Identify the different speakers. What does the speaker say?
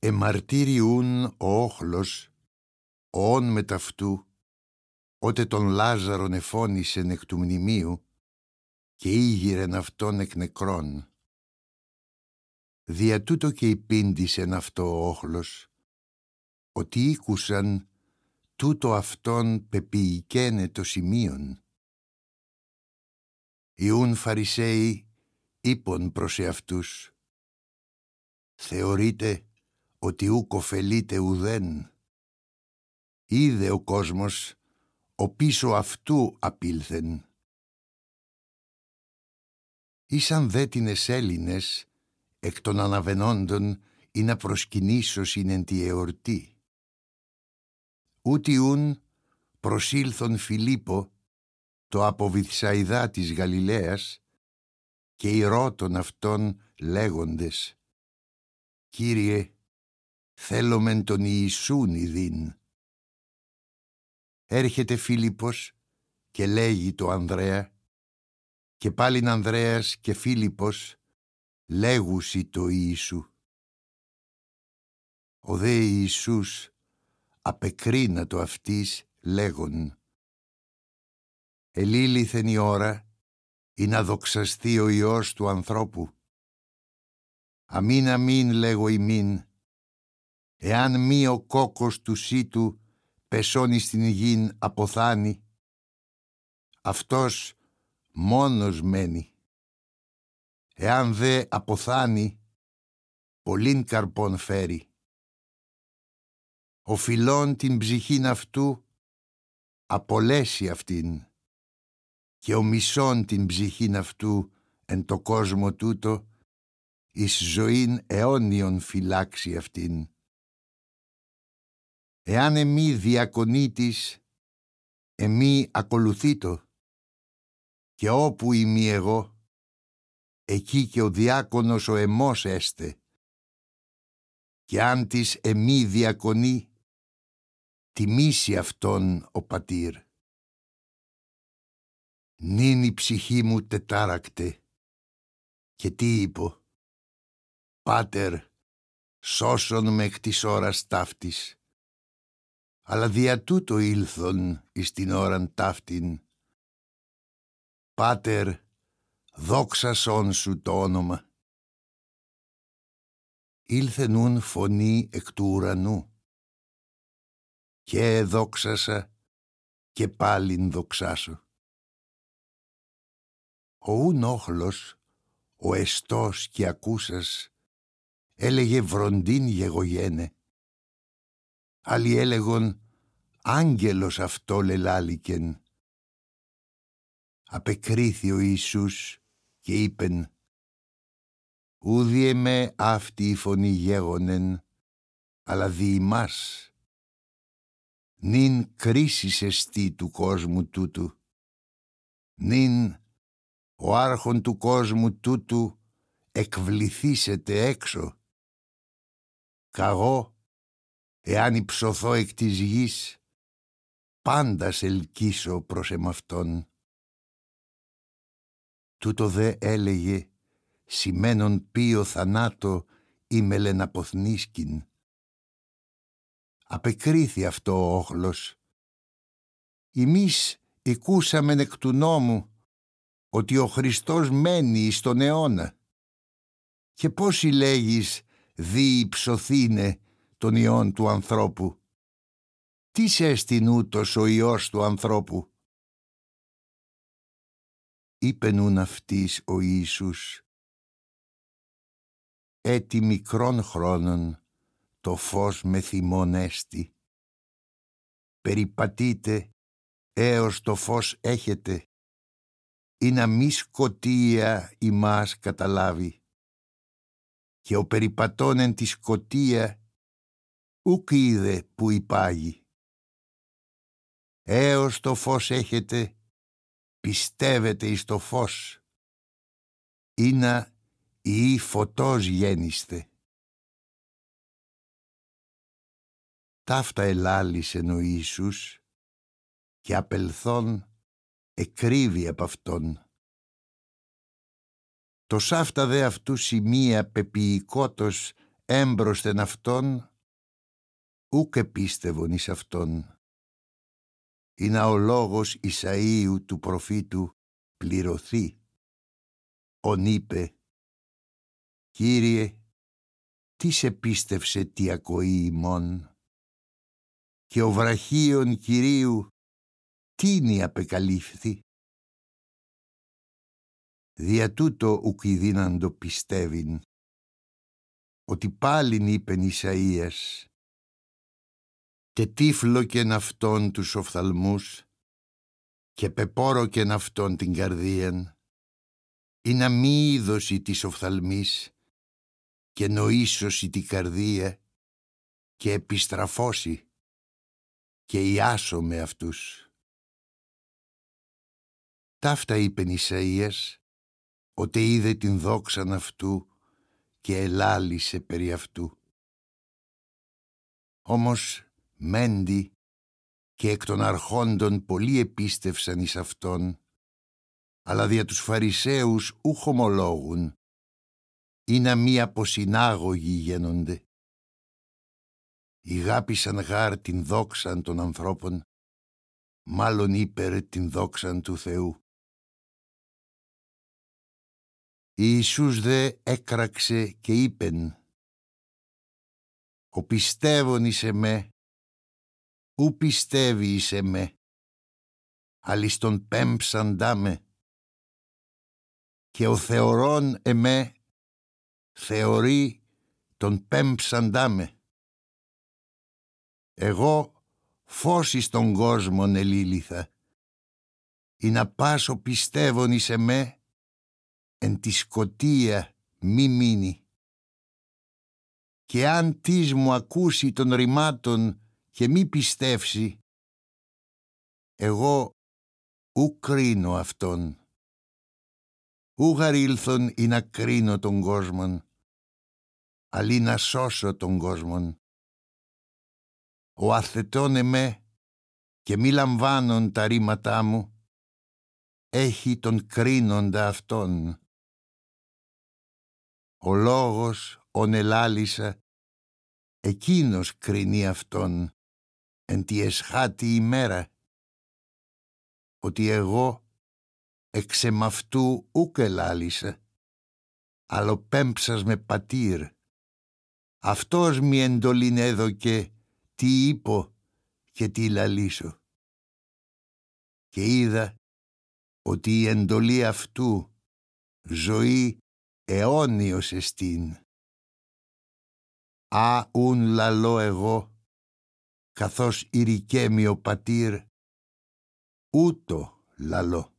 Speaker 1: Εμαρτύριουν ο όχλος, όν με ταυτού, ότε τον Λάζαρον εφώνησεν εκ του μνημείου και ήγηρεν αυτόν εκ νεκρών. Δια τούτο και υπήντησεν αυτό ο όχλος, ότι ήκουσαν τούτο αυτόν πεποιηκένε το σημείον. Ιούν Φαρισαίοι είπον προς εαυτούς «Θεωρείτε ότι ούκ ωφελείται ουδέν. Είδε ο κόσμος, ο πίσω αυτού απήλθεν. Ήσαν δε την Έλληνες εκ των αναβενόντων ή να προσκυνήσως εν τη εορτή. Ούτι ούν προσήλθον Φιλίππο το από Βυθσαϊδά της Γαλιλαίας και οι ρώτων αυτών λέγοντες «Κύριε, θέλομεν τον Ιησούν ειδήν». Έρχεται Φίλιππος και λέγει το Ανδρέα και πάλιν Ανδρέας και Φίλιππος λέγουσι το Ιησού. Ο δε Ιησούς απεκρίνα το αυτής λέγον «Ελήλυθεν η ώρα ή να δοξαστεί ο Υιός του ανθρώπου. Αμήν αμήν λέγω ημίν, εάν μη ο κόκκος του σύτου πεσώνει στην γην αποθάνει, αυτός μόνος μένει. Εάν δε αποθάνει, πολλήν καρπών φέρει. Ο φιλών την ψυχήν αυτού απολέσει αυτήν και ο μισόν την ψυχήν αυτού εν το κόσμο τούτο εις ζωήν αιώνιον φυλάξει αυτήν. Εάν εμεί διακονήτης, εμεί ακολουθήτω και όπου είμαι εγώ, εκεί και ο διάκονος ο εμός έστε. Και αν της εμεί διακονεί, τιμήσει αυτόν ο πατήρ. Νυν η ψυχή μου τετάρακτε. Και τι είπω; Πάτερ, σώσον με εκ της ώρας ταύτης. Αλλά δια τούτο ήλθον εις την ώραν ταύτην. Πάτερ, δόξασόν σου το όνομα. Ήλθε νουν φωνή εκ του ουρανού. Και δόξασα και πάλιν δοξάσω. Ο ούν όχλος, ο εστός και ακούσας, έλεγε βροντίν γεγογένε. Άλλοι έλεγον άγγελος αυτό λελάλικεν. Απεκρίθη ο Ιησούς και είπεν «Ούδι εμέ αυτή η φωνή γέγονεν, αλλά δι ημάς. Νην κρίσης εστί του κόσμου τούτου, νην ο άρχον του κόσμου τούτου εκβληθήσετε έξω. Καγώ, εάν υψωθώ εκ της γης, πάντα σε ελκύσω προς εμαυτόν. Τούτο δε έλεγε, σημαίνον πίο θανάτο ή μελεναποθνίσκην. Απεκρίθη αυτό ο όχλος. Εμείς οικούσαμεν εκ του νόμου ότι ο Χριστός μένει στον αιώνα. Και πώς συλλέγεις δι υψωθήνε τον Υιόν του ανθρώπου. Τι σε ούτως ο Υιός του ανθρώπου; Είπε νουν αυτής ο Ιησούς. Έτι μικρών χρόνων το φως με θυμόν έστι. Περιπατείτε έως το φως έχετε ή να μη σκοτία ημάς καταλάβει. Και ο περιπατών εν τη σκοτία ουκ είδε που υπάγει. Έως το φως έχετε, πιστεύετε εις το φως. Ήνα ή φωτός γέννηστε. Ταύτα ελάλησεν ο Ιησούς και απελθόν εκρύβει από αυτόν. Το σάφτα δε αυτού σημεία πεποιηκότος έμπροσθεν αυτόν, ούκ επίστευον εις αυτόν. Είναι ο λόγος Ισαΐου του προφήτου πληρωθεί. Ον είπε, «Κύριε, τι σε πίστευσε τι ακοή ημών» και ο βραχίων Κυρίου τίνη απεκαλύφθη; Δια τούτο ουκ δύναντο πιστεύειν, ότι πάλιν είπεν Ισαΐας, και τύφλοκεν αυτόν τους οφθαλμούς και πεπόροκεν αυτόν την καρδίαν, ή να μη είδωση της οφθαλμής και νοήσωση την καρδία και επιστραφώσει και ιάσω με αυτούς. Ταύτα είπε Ισαΐας, ότι είδε την δόξαν αυτού και ελάλησε περί αυτού. Όμως μέντι και εκ των αρχόντων πολλοί επίστευσαν εις αυτόν, αλλά δια τους Φαρισαίους ούχ ομολόγουν, ή να μη αποσυνάγωγοι γίνονται. Ηγάπησαν γάρ την δόξαν των ανθρώπων, μάλλον υπερ την δόξαν του Θεού. Ιησούς δε έκραξε και είπεν «Ο πιστεύων εις εμέ, ου πιστεύει εις εμέ, αλλης τον πέμψαντά με, και ο θεωρών εμέ θεωρεί τον πέμψαντά με. Εγώ φως εις τον κόσμον ελίληθα, ή να πάσω πιστεύων εις εμέ, εν τη σκοτία μη μείνει. Και αν της μου ακούσει των ρημάτων και μη πιστεύσει, εγώ ου κρίνω αυτόν. Ου γαρήλθον ή να κρίνω τον κόσμον, αλλή να σώσω τον κόσμον. Ο αθετών εμέ και μη λαμβάνον τα ρήματά μου, έχει τον κρίνοντα αυτόν. Ο λόγος ον ελάλησα, εκείνος κρίνει αυτόν εν τη εσχάτη ημέρα, ότι εγώ εξ εμαυτού ούκ ελάλησα, αλλά πέμψας με πατήρ. Αυτός μη εντολήν έδωκε τι είπω και τι λαλήσω. Και είδα ότι η εντολή αυτού ζωή αιώνιος εστίν. Α ουν λαλώ εγώ, καθώς ηρικέμει ο πατήρ, ούτω λαλώ.